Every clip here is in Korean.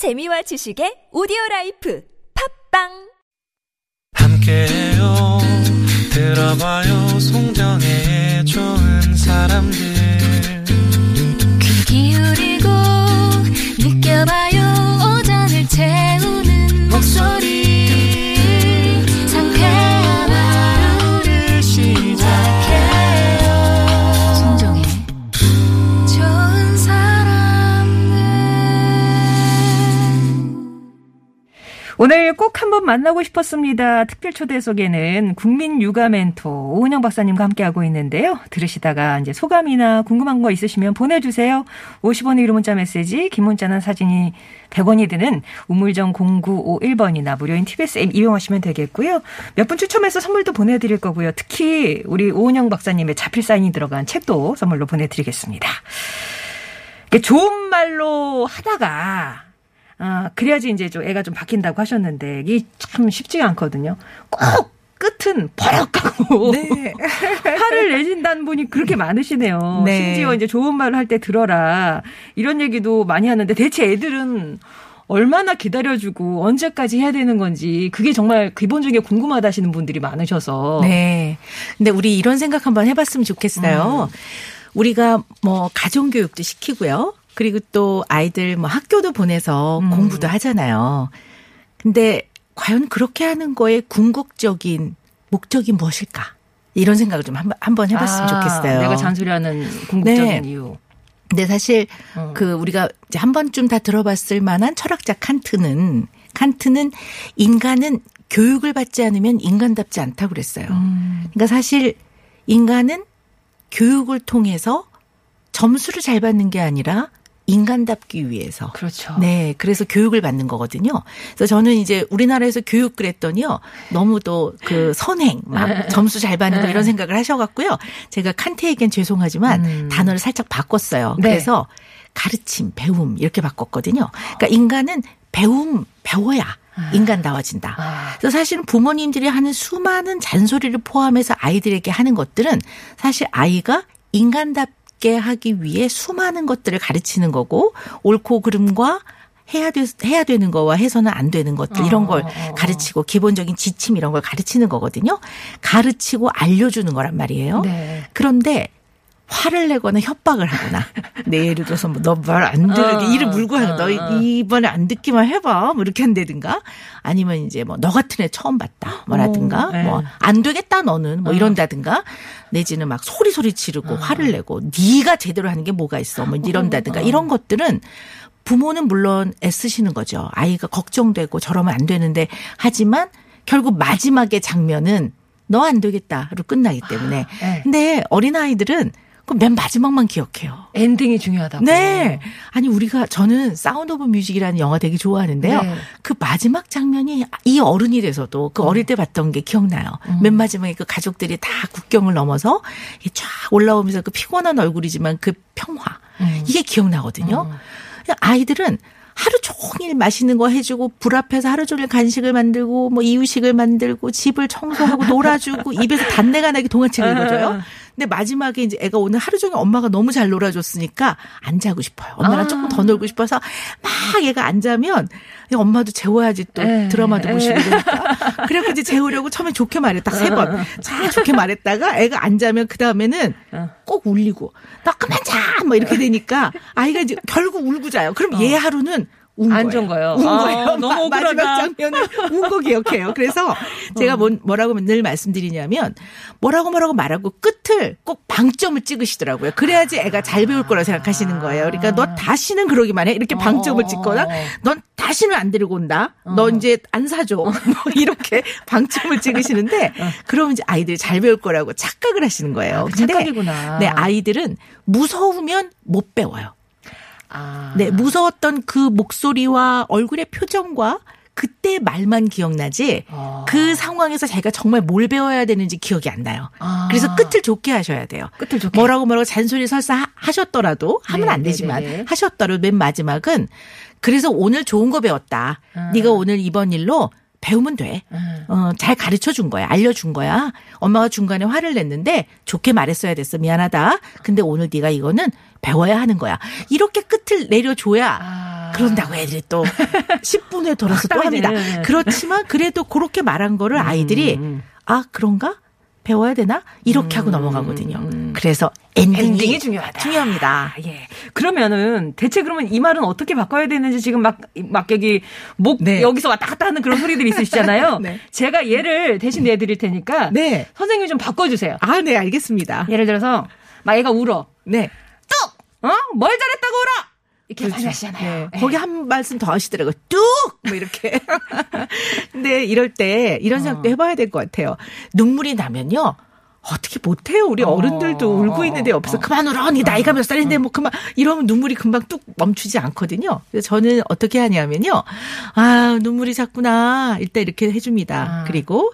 재미와 지식의 오디오 라이프 팝빵! 함께해요. 들어봐요. 송정의 좋은 사람들. 귀 기울이고 느껴봐요. 오전을 채 오늘 꼭 한번 만나고 싶었습니다. 특별 초대석에는 국민 육아 멘토 오은영 박사님과 함께하고 있는데요. 들으시다가 이제 소감이나 궁금한 거 있으시면 보내주세요. 50원의 유료 문자 메시지, 긴 문자는 사진이 100원이 드는 우물정 0951번이나 무료인 TBS 앱 이용하시면 되겠고요. 몇 분 추첨해서 선물도 보내드릴 거고요. 특히 우리 오은영 박사님의 자필 사인이 들어간 책도 선물로 보내드리겠습니다. 좋은 말로 하다가 아, 그래야지 이제 좀 애가 좀 바뀐다고 하셨는데 이게 참 쉽지가 않거든요. 꼭 끝은 버럭하고 화를 내신다는 분이 그렇게 많으시네요. 네. 심지어 이제 좋은 말을 할 때 들어라 이런 얘기도 많이 하는데 대체 애들은 얼마나 기다려주고 언제까지 해야 되는 건지 그게 정말 기본적인 궁금하다 하시는 분들이 많으셔서 네. 근데 우리 이런 생각 한번 해봤으면 좋겠어요. 우리가 뭐 가정교육도 시키고요. 그리고 또 아이들 뭐 학교도 보내서 음. 공부도 하잖아요. 근데 과연 그렇게 하는 거에 궁극적인 목적이 무엇일까? 이런 생각을 좀 한번 한번 해봤으면 아, 좋겠어요. 내가 잔소리하는 궁극적인 네. 이유. 근데 사실 어. 그 우리가 이제 한 번쯤 다 들어봤을 만한 철학자 칸트는 칸트는 인간은 교육을 받지 않으면 인간답지 않다고 그랬어요. 음. 그러니까 사실 인간은 교육을 통해서 점수를 잘 받는 게 아니라 인간답기 위해서 그렇죠. 네, 그래서 교육을 받는 거거든요. 그래서 저는 이제 우리나라에서 교육 그랬더니요. 너무도 그 선행, 막 점수 잘 받는 거 이런 생각을 하셔갖고요. 제가 칸트에겐 죄송하지만 음. 단어를 살짝 바꿨어요. 네. 그래서 가르침, 배움 이렇게 바꿨거든요. 그러니까 인간은 배움, 배워야 인간다워진다. 아. 그래서 사실은 부모님들이 하는 수많은 잔소리를 포함해서 아이들에게 하는 것들은 사실 아이가 인간답 게 하기 위해 수많은 것들을 가르치는 거고 옳고 그름과 해야 되, 해야 되는 거와 해서는 안 되는 것들 이런 걸 어, 어, 어. 가르치고 기본적인 지침 이런 걸 가르치는 거거든요. 가르치고 알려주는 거란 말이에요. 네. 그런데 화를 내거나 협박을 하거나. 내 예를 들어서 뭐 너 말 안 들으게 어, 이를 물고 하는 너 어, 어. 이번에 안 듣기만 해봐. 뭐 이렇게 한다든가. 아니면 이제 뭐 너 같은 애 처음 봤다. 뭐라든가. 어, 네. 뭐안 되겠다 너는. 뭐 이런다든가. 내지는 막 소리 소리 지르고 화를 내고 네가 제대로 하는 게 뭐가 있어? 뭐 이런다든가. 이런 것들은 부모는 물론 애쓰시는 거죠. 아이가 걱정되고 저러면 안 되는데. 하지만 결국 마지막의 장면은 너 안 되겠다로 끝나기 때문에. 네. 근데 어린아이들은 그 맨 마지막만 기억해요. 엔딩이 중요하다고. 네. 아니, 우리가, 저는 사운드 오브 뮤직이라는 영화 되게 좋아하는데요. 네. 그 마지막 장면이 이 어른이 돼서도 그 어릴 때 봤던 게 기억나요. 맨 마지막에 그 가족들이 다 국경을 넘어서 이쫙 올라오면서 그 피곤한 얼굴이지만 그 평화. 이게 기억나거든요. 아이들은 하루 종일 맛있는 거 해주고 불 앞에서 하루 종일 간식을 만들고 뭐 이유식을 만들고 집을 청소하고 놀아주고 입에서 단내가 나게 동화책을 읽어줘요. 근데 마지막에 이제 애가 오늘 하루 종일 엄마가 너무 잘 놀아줬으니까 안 자고 싶어요. 엄마랑 아. 조금 더 놀고 싶어서 막 얘가 안 자면 엄마도 재워야지 또 에, 드라마도 에. 보시고 그러니까. 그래갖고 이제 재우려고 처음에 좋게 딱세 번. 자, 좋게 말했다가 애가 안 자면 그 다음에는 꼭 울리고 나 그만 자! 뭐 이렇게 되니까 아이가 이제 결국 울고 자요. 그럼 얘 하루는 운 안. 좋은 거예요. 운 아, 거예요. 너무 마- 마지막. 장면을 운 거 기억해요. 그래서 제가 뭐, 뭐라고 늘 말씀드리냐면 뭐라고 뭐라고 말하고 끝을 꼭 방점을 찍으시더라고요. 그래야지 애가 잘 배울 거라 생각하시는 거예요. 그러니까 너 다시는 그러기만 해. 이렇게 방점을 어, 찍거나 어, 어. 넌 다시는 안 데리고 온다. 너 이제 안 사줘. 뭐 이렇게 방점을 찍으시는데 그러면 이제 아이들이 잘 배울 거라고 착각을 하시는 거예요. 그 근데 착각이구나. 네, 아이들은 무서우면 못 배워요. 아. 네, 무서웠던 그 목소리와 얼굴의 표정과 그때 말만 기억나지 아. 그 상황에서 자기가 정말 뭘 배워야 되는지 기억이 안 나요. 아. 그래서 끝을 좋게 하셔야 돼요. 끝을 좋게. 뭐라고 뭐라고 잔소리 설사 하- 하셨더라도 하면 네, 안 네, 되지만 네, 네. 하셨더라도 맨 마지막은 그래서 오늘 좋은 거 배웠다. 아. 네가 오늘 이번 일로 배우면 돼. 음. 어, 잘 가르쳐 준 거야. 알려준 거야. 엄마가 중간에 화를 냈는데 좋게 말했어야 됐어. 미안하다. 근데 오늘 네가 이거는 배워야 하는 거야. 이렇게 끝을 내려줘야 아. 그런다고 애들이 또 10분 후에 돌아서 또. 합니다. 그렇지만 그래도 그렇게 말한 거를 아이들이 음. 아 그런가 배워야 되나 이렇게 하고 넘어가거든요. 그래서 엔딩이, 엔딩이 중요하다. 중요합니다. 아, 예. 그러면은 대체 그러면 이 말은 어떻게 바꿔야 되는지 지금 막, 막 여기 목 네. 여기서 왔다 갔다 하는 그런 소리들이 있으시잖아요. 네. 제가 예를 대신 내드릴 테니까 네. 선생님이 좀 바꿔주세요. 아, 네, 알겠습니다. 예를 들어서 막 애가 울어. 네. 뚝! 어? 뭘 잘했다고 울어? 이렇게 많이 하시잖아요. 네. 거기 한 말씀 더 하시더라고요. 뚝! 뭐 이렇게. 근데 이럴 때 이런 생각도 어. 해봐야 될 것 같아요. 눈물이 나면요. 어떻게 못해요. 우리 어. 어른들도 울고 있는데 옆에서 그만 울어. 니 나이가 몇 살인데 뭐 그만 이러면 눈물이 금방 뚝 멈추지 않거든요. 그래서 저는 어떻게 하냐면요. 아, 눈물이 잤구나. 일단 이렇게 해줍니다. 아. 그리고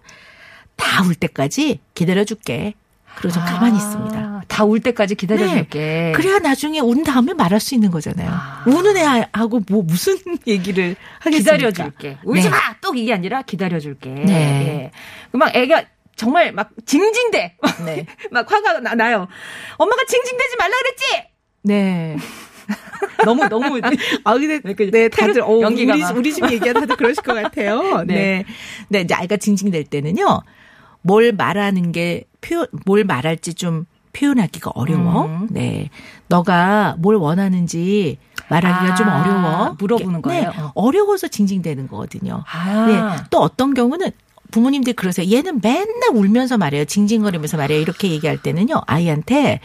다 울 때까지 기다려줄게. 그리고 좀 가만히 있습니다. 다 울 때까지 기다려줄게. 네. 그래야 나중에 운 다음에 말할 수 있는 거잖아요. 아. 우는 애하고 뭐 무슨 얘기를 하겠습니까? 기다려줄게. 울지 네. 마! 뚝 이게 아니라 기다려줄게. 네. 예. 그막 애가 정말 막 징징대. 네. 막 화가 나, 나요. 엄마가 징징대지 말라 그랬지? 네. 너무, 너무. 아, 근데, 이렇게 네, 다들, 어, 연기가 우리, 막. 우리 집 얘기하다 다들 그러실 것 같아요. 네. 네. 네, 이제 아이가 징징댈 때는요, 뭘 말하는 게, 표현, 뭘 말할지 좀 표현하기가 어려워. 음. 네. 너가 뭘 원하는지 말하기가 아, 좀 어려워. 물어보는 거예요? 네. 어. 어려워서 징징대는 거거든요. 아. 네. 또 어떤 경우는 부모님들이 그러세요. 얘는 맨날 울면서 말해요. 징징거리면서 말해요. 이렇게 얘기할 때는요. 아이한테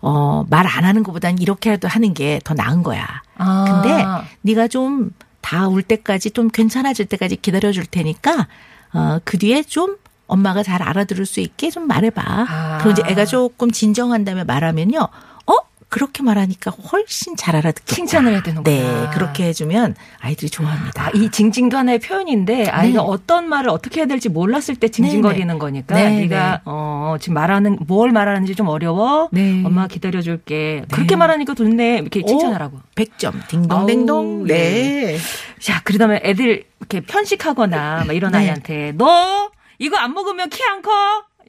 어, 말 안 하는 것보다는 이렇게라도 하는 게 더 나은 거야. 아. 근데 네가 좀 다 울 때까지 좀 괜찮아질 때까지 기다려 줄 테니까 어, 그 뒤에 좀 엄마가 잘 알아들을 수 있게 좀 말해봐. 아. 그리고 이제 애가 조금 진정한 다음에 말하면요. 어? 그렇게 말하니까 훨씬 잘 알아듣겠다. 칭찬을 해야 되는구나. 네, 그렇게 해주면 아이들이 좋아합니다. 아, 이 징징도 하나의 표현인데 아이가 네. 어떤 말을 어떻게 해야 될지 몰랐을 때 징징거리는 네, 네. 거니까 네, 네가 네. 어 지금 말하는 뭘 말하는지 좀 어려워. 네. 엄마가 기다려줄게. 그렇게 말하니까 좋네. 이렇게 칭찬하라고. 100점. 딩동댕동. 네. 자, 그러다음에 애들 이렇게 편식하거나 막 이런 네. 아이한테 너 이거 안 먹으면 키 안 커?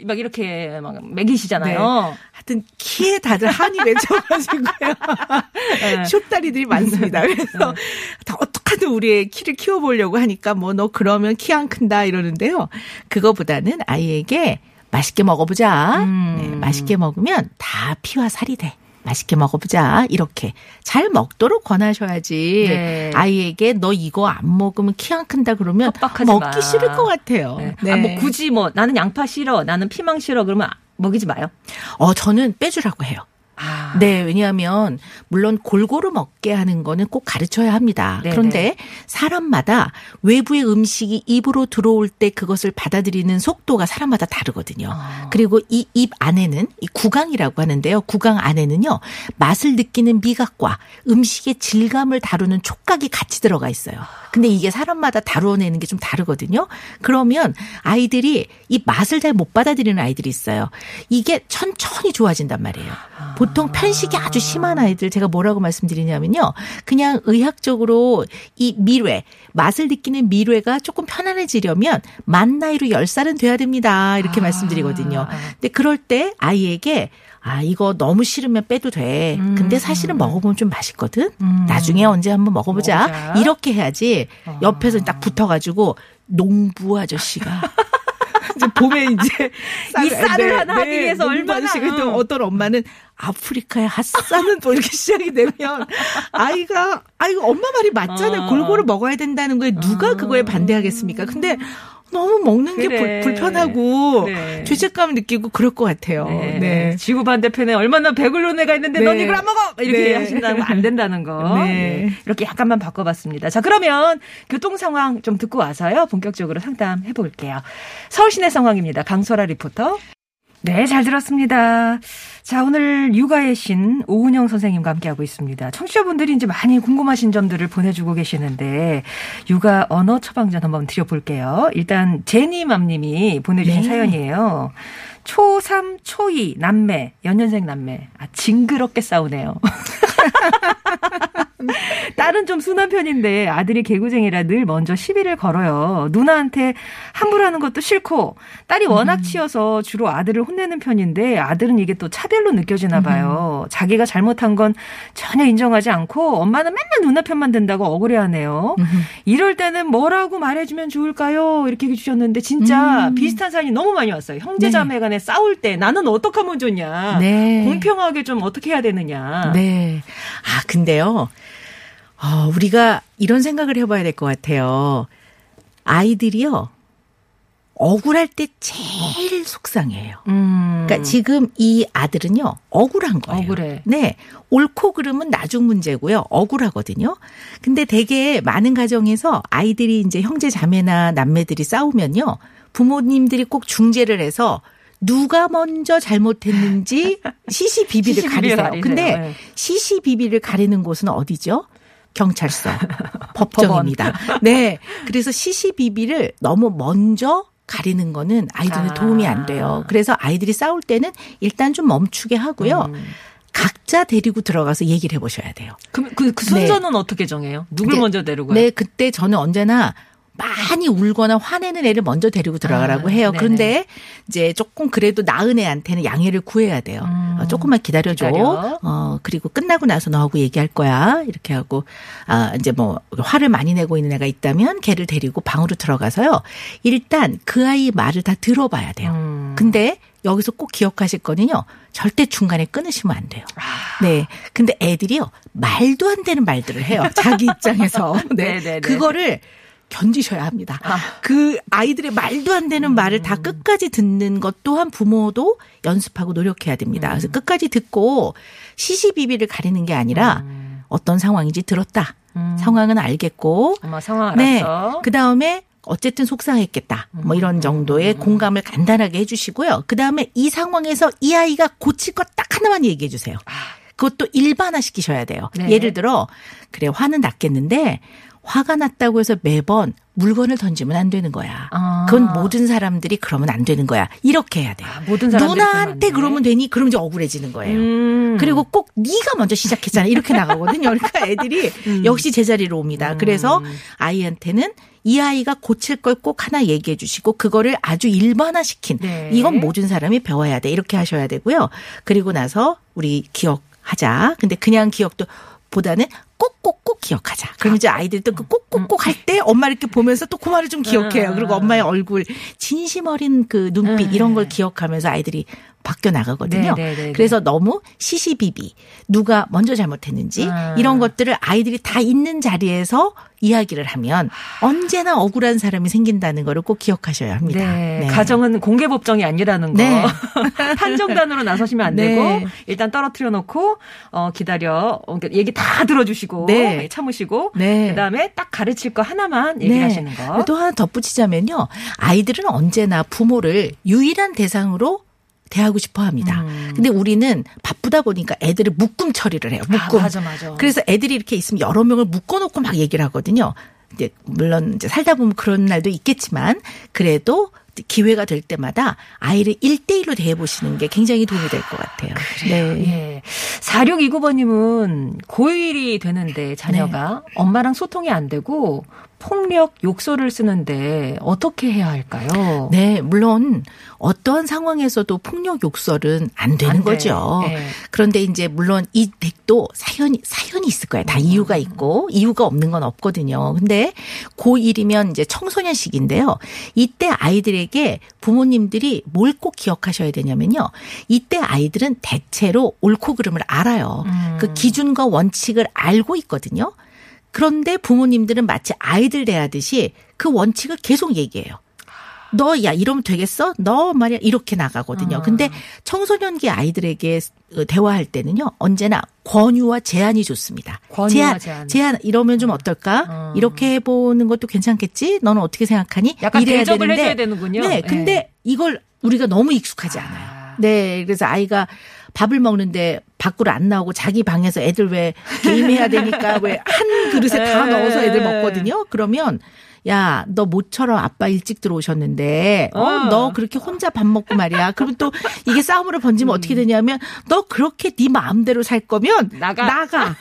막 이렇게 막 먹이시잖아요. 하여튼 키에 다들 한이 맺혀가지고요. 네. 쇼다리들이 많습니다. 그래서 다 어떡하든 우리의 키를 키워보려고 하니까 뭐 너 그러면 키 안 큰다 이러는데요. 그거보다는 아이에게 맛있게 먹어보자. 음. 네, 맛있게 먹으면 다 피와 살이 돼. 맛있게 먹어보자. 이렇게 잘 먹도록 권하셔야지. 네. 아이에게 너 이거 안 먹으면 키 안 큰다 그러면 먹기 마. 싫을 것 같아요. 네. 네. 아, 뭐 굳이 뭐 나는 양파 싫어, 나는 피망 싫어 그러면 먹이지 마요. 어, 저는 빼주라고 해요. 아, 네, 왜냐하면 물론 골고루 먹게 하는 거는 꼭 가르쳐야 합니다. 네네. 그런데 사람마다 외부의 음식이 입으로 들어올 때 그것을 받아들이는 속도가 사람마다 다르거든요. 아. 그리고 이 입 안에는 이 구강이라고 하는데요. 구강 안에는요. 맛을 느끼는 미각과 음식의 질감을 다루는 촉각이 같이 들어가 있어요. 근데 이게 사람마다 다루어내는 게 좀 다르거든요. 그러면 아이들이 이 맛을 잘 못 받아들이는 아이들이 있어요. 이게 천천히 좋아진단 말이에요. 보통 편식이 아주 심한 아이들 제가 뭐라고 말씀드리냐면요. 그냥 의학적으로 이 미뢰, 맛을 느끼는 미뢰가 조금 편안해지려면 만 나이로 10살은 돼야 됩니다. 이렇게 아. 말씀드리거든요. 근데 그럴 때 아이에게 아, 이거 너무 싫으면 빼도 돼. 근데 사실은 먹어보면 좀 맛있거든? 음. 나중에 언제 한번 먹어보자. 먹어보자. 이렇게 해야지 옆에서 딱 붙어가지고 농부 아저씨가. 이제 봄에 이제 이 쌀을 하나 하기 위해서 농부 얼마나, 응. 어떤 엄마는 아프리카의 핫산은 또 이렇게 시작이 되면 아이가 아이고 엄마 말이 맞잖아요. 어. 골고루 먹어야 된다는 거에 누가 그거에 반대하겠습니까? 근데 너무 먹는 게 그래. 불, 불편하고 그래. 죄책감 느끼고 그럴 것 같아요. 네. 네. 지구 반대편에 얼마나 배불른 애가 있는데 네. 넌 이걸 안 먹어! 이렇게 네. 하신다면 안 된다는 거. 네. 네. 이렇게 약간만 바꿔봤습니다. 자, 그러면 교통 상황 좀 듣고 와서요. 본격적으로 상담해 볼게요. 서울 시내 상황입니다. 강소라 리포터. 네, 잘 들었습니다. 자, 오늘 육아의 신 오은영 선생님과 함께하고 있습니다. 청취자분들이 이제 많이 궁금하신 점들을 보내주고 계시는데, 육아 언어 처방전 한번 드려볼게요. 일단, 제니맘님이 보내주신 네. 사연이에요. 초3, 초2, 남매, 연년생 남매. 아, 징그럽게 싸우네요. 딸은 좀 순한 편인데 아들이 개구쟁이라 늘 먼저 시비를 걸어요. 누나한테 함부로 하는 것도 싫고 딸이 워낙 음. 치여서 주로 아들을 혼내는 편인데 아들은 이게 또 차별로 느껴지나 봐요. 자기가 잘못한 건 전혀 인정하지 않고 엄마는 맨날 누나 편만 든다고 억울해하네요. 이럴 때는 뭐라고 말해주면 좋을까요? 이렇게 주셨는데 진짜 음. 비슷한 사연이 너무 많이 왔어요. 형제 네. 자매 간에 싸울 때 나는 어떻게 하면 좋냐? 네. 공평하게 좀 어떻게 해야 되느냐? 네. 아, 근데요. 어, 우리가 이런 생각을 해봐야 될 것 같아요. 아이들이요. 억울할 때 제일 속상해요. 음. 그러니까 지금 이 아들은요 억울한 거예요. 억울해. 네, 옳고 그름은 나중 문제고요. 억울하거든요. 근데 되게 많은 가정에서 아이들이 이제 형제 자매나 남매들이 싸우면요 부모님들이 꼭 중재를 해서 누가 먼저 잘못했는지 시시비비를 가리세요. 가리세요. 근데 네. 시시비비를 가리는 곳은 어디죠? 경찰서, 법정입니다. 네. 그래서 시시비비를 너무 먼저 가리는 거는 아이들은 아. 도움이 안 돼요. 그래서 아이들이 싸울 때는 일단 좀 멈추게 하고요. 음. 각자 데리고 들어가서 얘기를 해보셔야 돼요. 그, 그, 그 순서는 어떻게 정해요? 누굴 네. 먼저 데리고요? 네, 그때 저는 언제나 많이 울거나 화내는 애를 먼저 데리고 들어가라고 아, 해요. 네네. 그런데 이제 조금 그래도 나은 애한테는 양해를 구해야 돼요. 음. 어, 조금만 기다려줘. 기다려. 어, 그리고 끝나고 나서 너하고 얘기할 거야. 이렇게 하고, 아, 이제 뭐, 화를 많이 내고 있는 애가 있다면 걔를 데리고 방으로 들어가서요. 일단 그 아이 말을 다 들어봐야 돼요. 음. 근데 여기서 꼭 기억하실 거는요. 절대 중간에 끊으시면 안 돼요. 아. 네. 근데 애들이요. 말도 안 되는 말들을 해요. 자기 입장에서. 네. 네네네. 그거를 견디셔야 합니다. 아. 그 아이들의 말도 안 되는 말을 다 끝까지 듣는 것 또한 부모도 연습하고 노력해야 됩니다. 그래서 끝까지 듣고 시시비비를 가리는 게 아니라 어떤 상황인지 들었다. 음. 상황은 알겠고 엄마 상황 네. 알았어. 그 다음에 어쨌든 속상했겠다. 뭐 이런 음. 정도의 공감을 간단하게 해주시고요. 그 다음에 이 상황에서 이 아이가 고칠 것 딱 하나만 얘기해 주세요. 그것도 일반화 시키셔야 돼요. 아. 네. 예를 들어, 그래, 화는 났겠는데, 화가 났다고 해서 매번 물건을 던지면 안 되는 거야. 아. 그건 모든 사람들이 그러면 안 되는 거야. 이렇게 해야 돼요. 아, 모든 사람들이 누나한테 돼? 그러면 되니? 그러면 이제 억울해지는 거예요. 음. 그리고 꼭 네가 먼저 시작했잖아. 이렇게 나가거든요. 그러니까 애들이 음. 역시 제자리로 옵니다. 그래서 아이한테는 이 아이가 고칠 걸 꼭 하나 얘기해 주시고 그거를 아주 일반화시킨 네. 이건 모든 사람이 배워야 돼. 이렇게 하셔야 되고요. 그리고 나서 우리 기억 하자. 근데 그냥 기억도 보다는 꼭꼭꼭 기억하자. 그럼 이제 아이들도 그 꼭꼭꼭 할 때 엄마 이렇게 보면서 또 그 말을 좀 기억해요. 그리고 엄마의 얼굴, 진심 어린 그 눈빛 이런 걸 기억하면서 아이들이 바뀌어 나가거든요. 네, 네, 네, 네. 그래서 너무 시시비비 누가 먼저 잘못했는지 아. 이런 것들을 아이들이 다 있는 자리에서 이야기를 하면 언제나 억울한 사람이 생긴다는 거를 꼭 기억하셔야 합니다. 네. 가정은 공개 법정이 아니라는 거. 네. 판정단으로 나서시면 안 네. 되고 일단 떨어뜨려 놓고 어 기다려. 어, 그러니까 얘기 다 들어주시고 네. 참으시고 네. 그다음에 딱 가르칠 거 하나만 얘기하시는 거. 그리고 또 하나 덧붙이자면요. 아이들은 언제나 부모를 유일한 대상으로 대하고 싶어 합니다. 음. 근데 우리는 바쁘다 보니까 애들을 묶음 처리를 해요. 묶음. 아, 맞아 맞아. 그래서 애들이 이렇게 있으면 여러 명을 묶어놓고 막 얘기를 하거든요. 이제 물론 이제 살다 보면 그런 날도 있겠지만 그래도 기회가 될 때마다 아이를 1대1로 대해보시는 게 굉장히 도움이 될 것 같아요. 네. 예. 4629번님은 고1이 되는데 자녀가 네. 엄마랑 소통이 안 되고 폭력, 욕설을 쓰는데 어떻게 해야 할까요? 네, 물론 어떠한 상황에서도 폭력 욕설은 안 되는 안 돼. 거죠. 네. 그런데 이제 물론 이 댁도 사연이 사연이 있을 거예요. 다 이유가 있고 이유가 없는 건 없거든요. 근데 고1이면 이제 청소년 시기인데요. 이때 아이들에게 부모님들이 뭘 꼭 기억하셔야 되냐면요. 이때 아이들은 대체로 옳고 그름을 알아요. 음. 그 기준과 원칙을 알고 있거든요. 그런데 부모님들은 마치 아이들 대하듯이 그 원칙을 계속 얘기해요. 너, 야, 이러면 되겠어? 너 말이야. 이렇게 나가거든요. 아. 근데 청소년기 아이들에게 어, 대화할 때는요, 언제나 권유와 제안이 좋습니다. 권유와 제안, 제안. 제안, 이러면 좀 어떨까? 어. 이렇게 해보는 것도 괜찮겠지? 너는 어떻게 생각하니? 약간 이래야 대접을 되는데 해줘야 되는군요. 네, 근데 네. 이걸 우리가 너무 익숙하지 않아요. 아. 네, 그래서 아이가 밥을 먹는데 밖으로 안 나오고 자기 방에서 애들 왜 게임해야 되니까 왜 한 그릇에 다 네. 넣어서 애들 먹거든요. 그러면 야, 너 모처럼 아빠 일찍 들어오셨는데, 어, 어. 너 그렇게 혼자 밥 먹고 말이야. 그러면 또 이게 싸움으로 번지면 어떻게 되냐면, 너 그렇게 네 마음대로 살 거면 나가. 나가.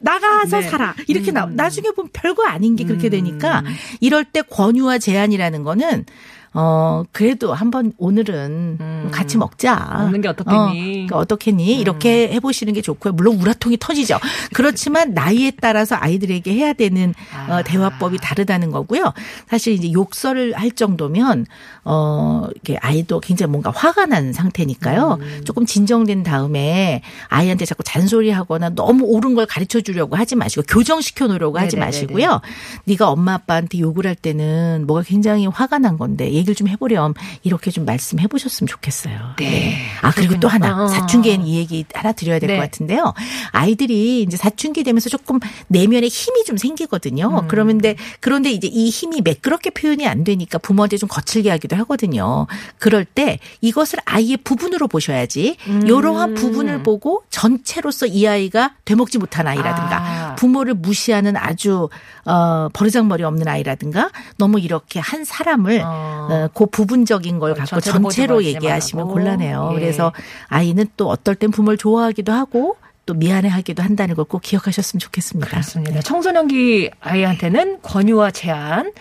나가서 네. 살아. 이렇게 나, 음. 나중에 보면 별거 아닌 게 그렇게 음. 되니까 이럴 때 권유와 제한이라는 거는 어, 그래도 한번 오늘은 음. 같이 먹자. 먹는 게 어떻겠니? 어, 그러니까 어떻겠니? 이렇게 해보시는 게 좋고요. 물론 우라통이 터지죠. 그렇지만 나이에 따라서 아이들에게 해야 되는 아. 어, 대화법이 다르다는 거고요. 사실 이제 욕설을 할 정도면 어, 이게 아이도 굉장히 뭔가 화가 난 상태니까요. 음. 조금 진정된 다음에 아이한테 자꾸 잔소리 하거나 너무 옳은 걸 가르쳐 주려고 하지 마시고 교정시켜 놓으려고 하지 네네네네. 마시고요. 네가 엄마 아빠한테 욕을 할 때는 뭐가 굉장히 화가 난 건데 얘기를 좀 해보렴 이렇게 좀 말씀해 보셨으면 좋겠어요. 네. 아 그리고 또 하나 어. 사춘기에는 이 얘기 하나 드려야 될것 네. 같은데요. 아이들이 이제 사춘기 되면서 조금 내면에 힘이 좀 생기거든요. 음. 그러는데 그런데 이제 이 힘이 매끄럽게 표현이 안 되니까 부모한테 좀 거칠게 하기도 하거든요. 그럴 때 이것을 아이의 부분으로 보셔야지 음. 이러한 부분을 보고 전체로서 이 아이가 되먹지 못한 아이라든가 아. 부모를 무시하는 아주 어 버르장머리 없는 아이라든가 너무 이렇게 한 사람을 어. 어, 그 부분적인 걸 갖고 전체로 얘기하시면. 곤란해요. 예. 그래서 아이는 또 어떨 땐 부모를 좋아하기도 하고 또 미안해하기도 한다는 걸 꼭 기억하셨으면 좋겠습니다. 그렇습니다. 청소년기 아이한테는 권유와 제한.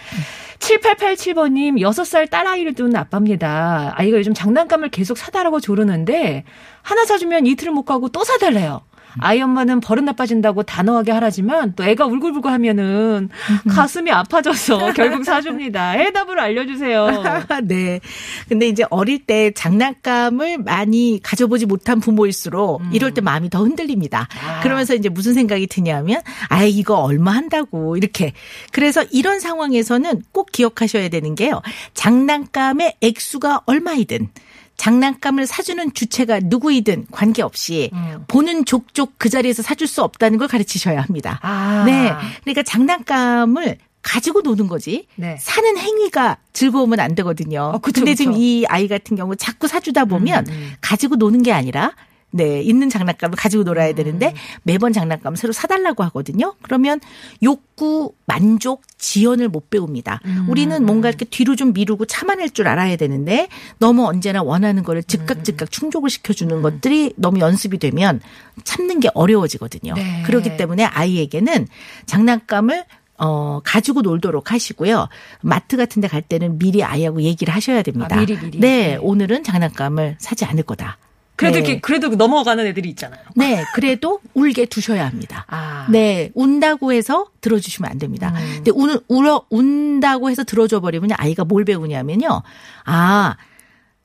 7887번님, 6살 딸아이를 둔 아빠입니다. 아이가 요즘 장난감을 계속 사달라고 조르는데, 하나 사주면 이틀을 못 가고 또 사달래요. 아이 엄마는 버릇 나빠진다고 단호하게 하라지만, 또 애가 울굴불굴 하면은 가슴이 아파져서 결국 사줍니다. 해답을 알려주세요. 네. 근데 이제 어릴 때 장난감을 많이 가져보지 못한 부모일수록 이럴 때 마음이 더 흔들립니다. 음. 아. 그러면서 이제 무슨 생각이 드냐면, 아, 이거 얼마 한다고, 이렇게. 그래서 이런 상황에서는 꼭 기억하셔야 되는 게요. 장난감의 액수가 얼마이든, 장난감을 사주는 주체가 누구이든 관계없이 음. 보는 족족 그 자리에서 사줄 수 없다는 걸 가르치셔야 합니다. 아. 네. 그러니까 장난감을 가지고 노는 거지. 네. 사는 행위가 즐거우면 안 되거든요. 어, 그쵸, 근데 그쵸. 지금 이 아이 같은 경우 자꾸 사주다 보면 음, 음. 가지고 노는 게 아니라 네, 있는 장난감을 가지고 음. 놀아야 되는데 매번 장난감 새로 사달라고 하거든요. 그러면 욕구, 만족, 지연을 못 배웁니다. 음. 우리는 뭔가 이렇게 뒤로 좀 미루고 참아낼 줄 알아야 되는데 너무 언제나 원하는 거를 음. 즉각 즉각 충족을 시켜주는 것들이 너무 연습이 되면 참는 게 어려워지거든요. 네. 그렇기 때문에 아이에게는 장난감을 어, 가지고 놀도록 하시고요. 마트 같은 데 갈 때는 미리 아이하고 얘기를 하셔야 됩니다. 아, 미리, 미리. 네, 네. 오늘은 장난감을 사지 않을 거다. 그래도 네. 이렇게, 그래도 넘어가는 애들이 있잖아요. 네, 그래도 울게 두셔야 합니다. 아. 네, 운다고 해서 들어주시면 안 됩니다. 음. 근데 운, 울어, 운다고 해서 들어줘 버리면 아이가 뭘 배우냐면요. 아,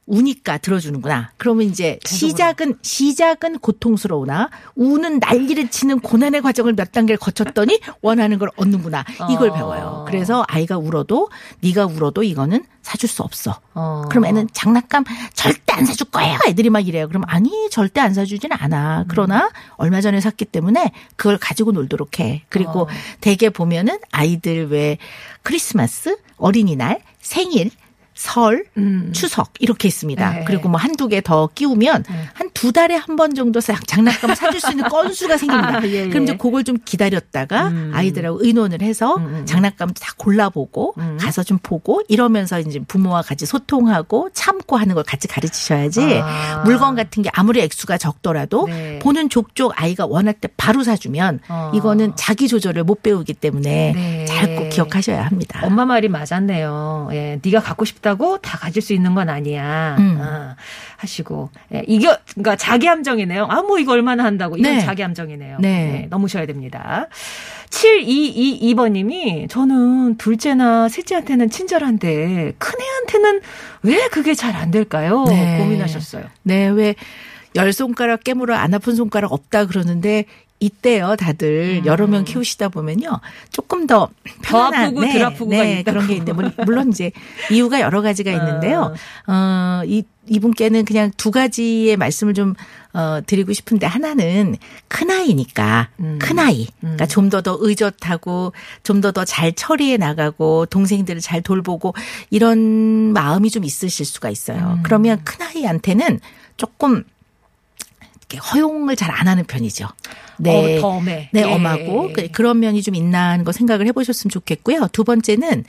우니까 들어주는구나. 그러면 이제 시작은 시작은 고통스러우나 우는 난리를 치는 고난의 과정을 몇 단계를 거쳤더니 원하는 걸 얻는구나. 이걸 어. 배워요. 그래서 아이가 울어도 네가 울어도 이거는 사줄 수 없어. 어. 그럼 애는 장난감 절대 안 사줄 거예요. 애들이 막 이래요. 그럼 아니 절대 안 사주진 않아. 그러나 얼마 전에 샀기 때문에 그걸 가지고 놀도록 해. 그리고 어. 대개 보면은 아이들 왜 크리스마스, 어린이날, 생일 설, 음. 추석 이렇게 있습니다. 네. 그리고 뭐 한두 개 더 끼우면 네. 한두 달에 한 번 정도 사- 장난감 사줄 수 있는 건수가 생깁니다. 아, 예, 예. 그럼 이제 그걸 좀 기다렸다가 음. 아이들하고 의논을 해서 음, 음. 장난감 다 골라보고 음. 가서 좀 보고 이러면서 이제 부모와 같이 소통하고 참고 하는 걸 같이 가르치셔야지 아. 물건 같은 게 아무리 액수가 적더라도 네. 보는 족족 아이가 원할 때 바로 사주면 어. 이거는 자기 조절을 못 배우기 때문에 네. 잘꼭 기억하셔야 합니다. 엄마 말이 맞았네요. 예, 네가 갖고 싶 다고 다 가질 수 있는 건 아니야. 음. 아, 하시고 예, 이거 그러니까 자기 함정이네요. 아 뭐 이거 얼마나 한다고 이건 네. 자기 함정이네요. 네. 넘으셔야 됩니다. 7222번님이 저는 둘째나 셋째한테는 친절한데 큰애한테는 왜 그게 잘 안 될까요? 네. 고민하셨어요. 네, 왜 열 손가락 깨물어 안 아픈 손가락 없다 그러는데 있대요, 다들 여러 명 키우시다 보면요 조금 더 음. 더 편안한 아프고 덜 아프고가 네, 있다고. 그런 게 있는데 물- 물론 이제 이유가 여러 가지가 있는데요. 어, 이 이분께는 그냥 두 가지의 말씀을 좀 어, 드리고 싶은데 하나는 큰 아이니까 음. 큰 아이, 그러니까 좀더더 의젓하고 좀 더 더 잘 처리해 나가고 동생들을 잘 돌보고 이런 마음이 좀 있으실 수가 있어요. 음. 그러면 큰 아이한테는 조금 허용을 잘 안 하는 편이죠. 네. 어, 더 엄해. 네, 예. 엄하고 그- 그런 면이 좀 있나 하는 거 생각을 해보셨으면 좋겠고요. 두 번째는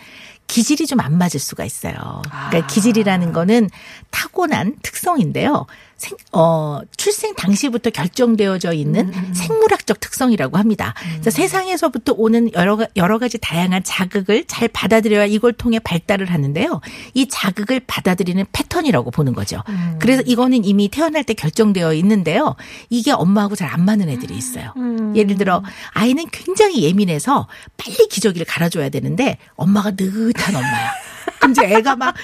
기질이 좀 안 맞을 수가 있어요. 그러니까 아. 기질이라는 거는 타고난 특성인데요. 생, 어, 출생 당시부터 결정되어져 있는 음, 생물학적 특성이라고 합니다. 그래서 세상에서부터 오는 여러, 가- 여러 가지 다양한 자극을 잘 받아들여야 이걸 통해 발달을 하는데요. 이 자극을 받아들이는 패턴이라고 보는 거죠. 음. 그래서 이거는 이미 태어날 때 결정되어 있는데요. 이게 엄마하고 잘 안 맞는 애들이 있어요. 음. 예를 들어 아이는 굉장히 예민해서 빨리 기저귀를 갈아줘야 되는데 엄마가 느긋한 엄마야. 그럼 이제 애가 막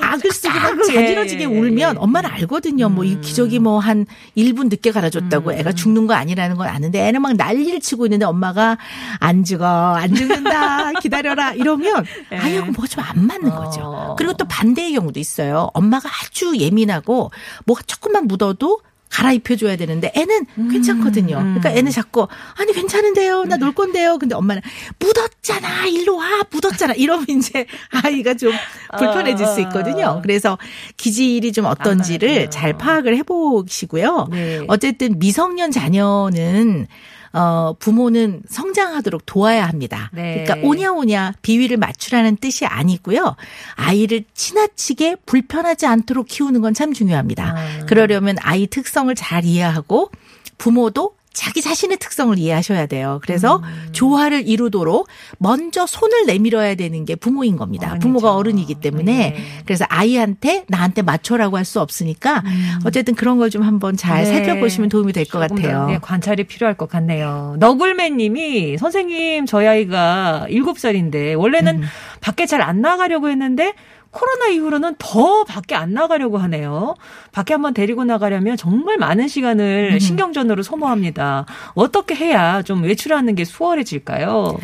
악을 쓰고 막 예, 자지러지게 예, 울면 예. 엄마는 알거든요. 뭐 이 기저귀 뭐 한 1분 늦게 갈아줬다고 음. 애가 죽는 거 아니라는 건 아는데 애는 막 난리를 치고 있는데 엄마가 안 죽어, 안 죽는다, 기다려라 이러면 아이하고 뭐가 좀 안 맞는 거죠. 예. 어. 그리고 또 반대의 경우도 있어요. 엄마가 아주 예민하고 뭐가 조금만 묻어도 갈아입혀줘야 되는데 애는 음, 괜찮거든요. 그러니까 애는 자꾸 아니 괜찮은데요, 나 놀 건데요. 근데 엄마는 묻었잖아, 일로 와, 묻었잖아. 이러면 이제 아이가 좀 불편해질 수 있거든요. 그래서 기질이 좀 어떤지를. 잘 파악을 해보시고요. 네. 어쨌든 미성년 자녀는 어, 부모는 성장하도록 도와야 합니다. 네. 그러니까 오냐오냐 비위를 맞추라는 뜻이 아니고요. 아이를 지나치게 불편하지 않도록 키우는 건 참 중요합니다. 아. 그러려면 아이 특성을 잘 이해하고 부모도 자기 자신의 특성을 이해하셔야 돼요. 그래서 음. 조화를 이루도록 먼저 손을 내밀어야 되는 게 부모인 겁니다. 어른이죠. 부모가 어른이기 때문에 네. 그래서 아이한테 나한테 맞춰라고 할 수 없으니까 어쨌든 그런 걸 좀 한번 잘 음. 네. 살펴보시면 도움이 될 것 같아요. 네, 관찰이 필요할 것 같네요. 너굴맨 님이 선생님 저희 아이가 7살인데 원래는 음. 밖에 잘 안 나가려고 했는데 코로나 이후로는 더 밖에 안 나가려고 하네요. 밖에 한번 데리고 나가려면 정말 많은 음. 시간을 신경전으로 소모합니다. 어떻게 해야 좀 외출하는 게 수월해질까요?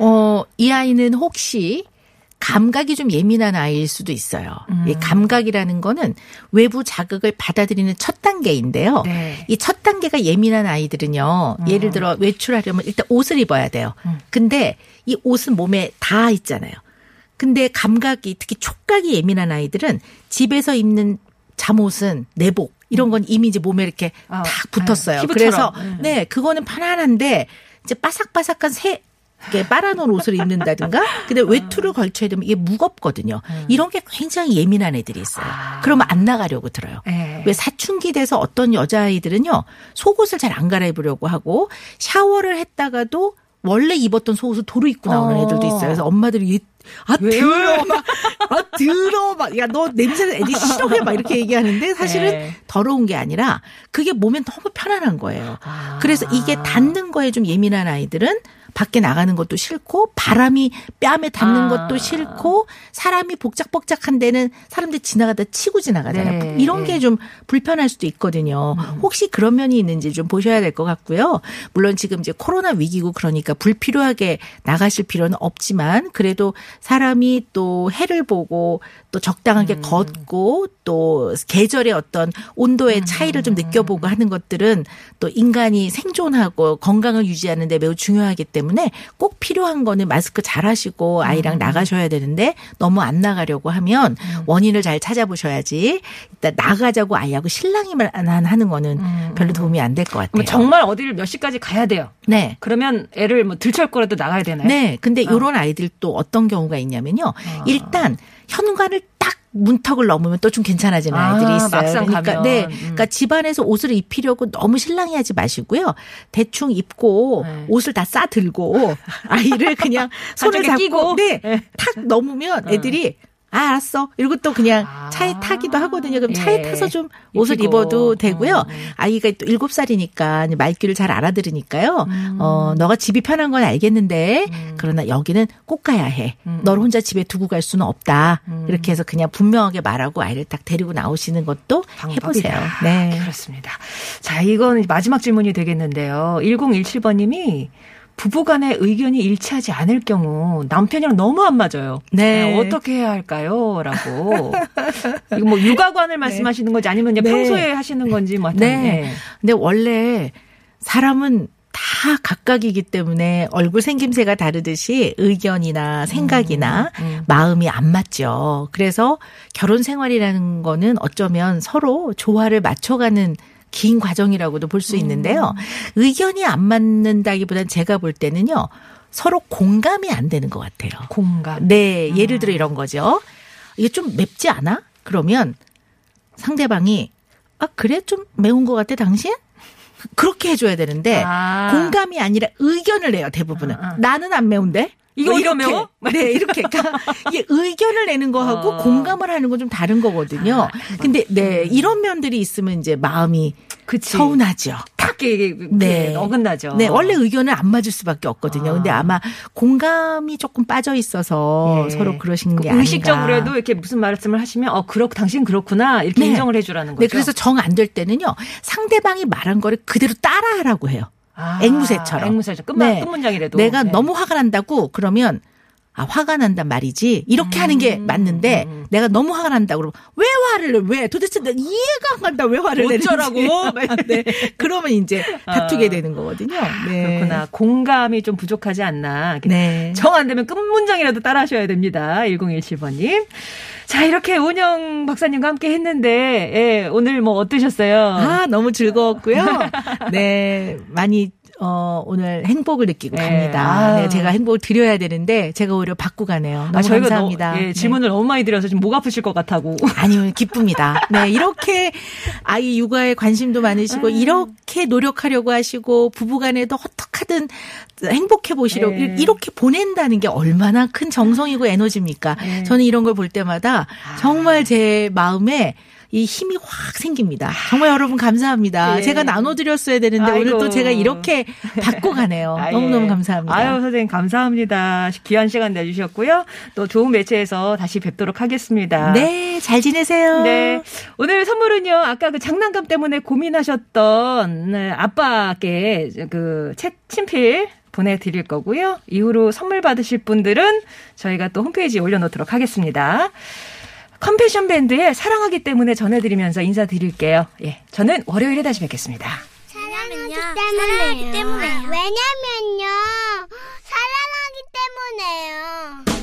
어, 이 아이는 혹시 감각이 좀 예민한 아이일 수도 있어요. 음. 이 감각이라는 거는 외부 자극을 받아들이는 첫 단계인데요. 네. 이첫 단계가 예민한 아이들은요. 예를 들어 외출하려면 일단 옷을 입어야 돼요. 근데 이 옷은 몸에 다 있잖아요. 근데 감각이 특히 촉각이 예민한 아이들은 집에서 입는 잠옷은 내복 이런 건 이미 이제 몸에 이렇게 아, 탁 붙었어요. 네, 그래서 피부처럼. 네, 그거는 편안한데 이제 바삭바삭한 새 이게 빨아놓은 옷을 입는다든가 근데 외투를 걸쳐야 되면 이게 무겁거든요. 이런 게 굉장히 예민한 애들이 있어요. 아. 그러면 안 나가려고 들어요. 네. 왜 사춘기 돼서 어떤 여자아이들은요 속옷을 잘 안 갈아입으려고 하고 샤워를 했다가도 원래 입었던 속옷을 도로 입고 나오는 어. 애들도 있어요. 그래서 엄마들이 얘- 아 왜요? 더러워 막, 아 더러워 막야 너 냄새 애들이 싫어해 막 이렇게 얘기하는데 사실은 네. 더러운 게 아니라 그게 몸에 너무 편안한 거예요. 아. 그래서 이게 닿는 거에 좀 예민한 아이들은 밖에 나가는 것도 싫고 바람이 뺨에 닿는 아. 것도 싫고 사람이 복작복작한 데는 사람들 지나가다 치고 지나가잖아요. 네. 이런 게 좀 불편할 수도 있거든요. 혹시 그런 면이 있는지 좀 보셔야 될 것 같고요. 물론 지금 이제 코로나 위기고 그러니까 불필요하게 나가실 필요는 없지만 그래도 사람이 또 해를 보고 또 적당하게 음. 걷고 또 계절의 어떤 온도의 차이를 좀 느껴보고 하는 것들은 또 인간이 생존하고 건강을 유지하는 데 매우 중요하기 때문에 꼭 필요한 거는 마스크 잘 하시고 아이랑 음. 나가셔야 되는데 너무 안 나가려고 하면 원인을 잘 찾아보셔야지 일단 나가자고 아이하고 실랑이만 하는 거는 별로 도움이 안 될 것 같아요. 음. 정말 어디를 몇 시까지 가야 돼요. 네. 그러면 애를 뭐 들철 거라도 나가야 되나요? 네. 근데 어. 요런 아이들 또 어떤 경우 가 있냐면요. 일단 현관을 딱 문턱을 넘으면 또 좀 괜찮아지는 아, 아이들이 있어요. 막상 그러니까 가면. 네. 음. 그러니까 집안에서 옷을 입히려고 너무 실랑이하지 마시고요. 대충 입고 네. 옷을 다 싸 들고 아이를 그냥 손을 잡고 끼고. 네. 네. 탁 넘으면 애들이 아, 알았어. 이러고 또 그냥 아. 차에 타기도 하거든요. 그럼 차에 예. 타서 좀 옷을 입히고. 입어도 되고요. 음. 아이가 또 일곱 살이니까 말귀를 잘 알아들으니까요. 음. 어, 너가 집이 편한 건 알겠는데, 그러나 여기는 꼭 가야 해. 음. 너를 혼자 집에 두고 갈 수는 없다. 이렇게 해서 그냥 분명하게 말하고 아이를 딱 데리고 나오시는 것도 해보세요. 방법이다. 네. 그렇습니다. 자, 이건 마지막 질문이 되겠는데요. 1017번님이 부부 간의 의견이 일치하지 않을 경우 남편이랑 너무 안 맞아요. 네. 어떻게 해야 할까요? 라고. 이거 뭐 육아관을 말씀하시는 건지 아니면 그냥 네. 평소에 하시는 건지 뭐 하여튼, 네. 근데 원래 사람은 다 각각이기 때문에 얼굴 생김새가 다르듯이 의견이나 생각이나 음. 마음이 안 맞죠. 그래서 결혼 생활이라는 거는 어쩌면 서로 조화를 맞춰가는 긴 과정이라고도 볼 수 있는데요. 의견이 안 맞는다기보단 제가 볼 때는요. 서로 공감이 안 되는 것 같아요. 공감. 네, 예를 들어 이런 거죠. 이게 좀 맵지 않아? 그러면 상대방이 아 그래 좀 매운 것 같아 당신? 그렇게 해줘야 되는데 아. 공감이 아니라 의견을 내요 대부분은 아, 아. 나는 안 매운데 이거 뭐 이렇게. 매워? 네 이렇게 그러니까 이게 의견을 내는 거하고 어. 공감을 하는 건 좀 다른 거거든요. 근데 네 이런 면들이 있으면 이제 마음이 그치. 서운하죠. 이게 네. 어긋나죠. 네, 원래 의견은 안 맞을 수밖에 없거든요. 아. 근데 아마 공감이 조금 빠져 있어서 예. 서로 그러신 게그 의식적으로라도 아닌가. 이렇게 무슨 말씀을 하시면 어 그렇 당신 그렇구나 이렇게 네. 인정을 해주라는 거죠. 네, 그래서 정 안 될 때는요. 상대방이 말한 거를 그대로 따라하라고 해요. 아, 앵무새처럼. 앵무새처럼 끝만 네. 끝 문장이라도 내가 네. 너무 화가 난다고 그러면 아 화가 난단 말이지 이렇게 하는 게 맞는데 음. 내가 너무 화가 난다 그러면 왜 화를 내? 왜 도대체 내가 이해가 안 간다 왜 화를 내는지 어쩌라고? 네. 그러면 이제 다투게 되는 거거든요. 네. 아, 그렇구나 공감이 좀 부족하지 않나. 네. 정 안 되면 끝 문장이라도 따라 하셔야 됩니다. 1017번 님. 자 이렇게 운영 박사님과 함께 했는데 예, 오늘 뭐 어떠셨어요? 아, 너무 즐거웠고요. 네, 많이 어, 오늘 행복을 느끼고 네. 갑니다. 아. 네, 제가 행복을 드려야 되는데 제가 오히려 받고 가네요. 너무 아, 감사합니다. 너, 예, 네. 질문을 너무 많이 드려서 지금 목 아프실 것 같다고. 아니요, 기쁩니다. 네, 이렇게 아이 육아에 관심도 많으시고, 음. 이렇게 노력하려고 하시고, 부부간에도 어떻게든 행복해 보시려고, 네. 이렇게 보낸다는 게 얼마나 큰 정성이고 에너지입니까? 네. 저는 이런 걸 볼 때마다 정말 제 마음에 이 힘이 확 생깁니다. 정말 여러분 감사합니다. 예. 제가 나눠드렸어야 되는데 오늘 아이고. 또 제가 이렇게 받고 가네요. 아, 너무너무 예. 감사합니다. 아유, 선생님 감사합니다. 귀한 시간 내주셨고요. 또 좋은 매체에서 다시 뵙도록 하겠습니다. 네, 잘 지내세요. 네. 오늘 선물은요, 아까 그 장난감 때문에 고민하셨던 네, 아빠께 그 책 친필 보내드릴 거고요. 이후로 선물 받으실 분들은 저희가 또 홈페이지에 올려놓도록 하겠습니다. 컴패션 밴드의 사랑하기 때문에 전해드리면서 인사드릴게요. 예, 저는 월요일에 다시 뵙겠습니다. 사랑하기 때문에요. 사랑하기 때문에요. 왜냐면요. 사랑하기 때문에요.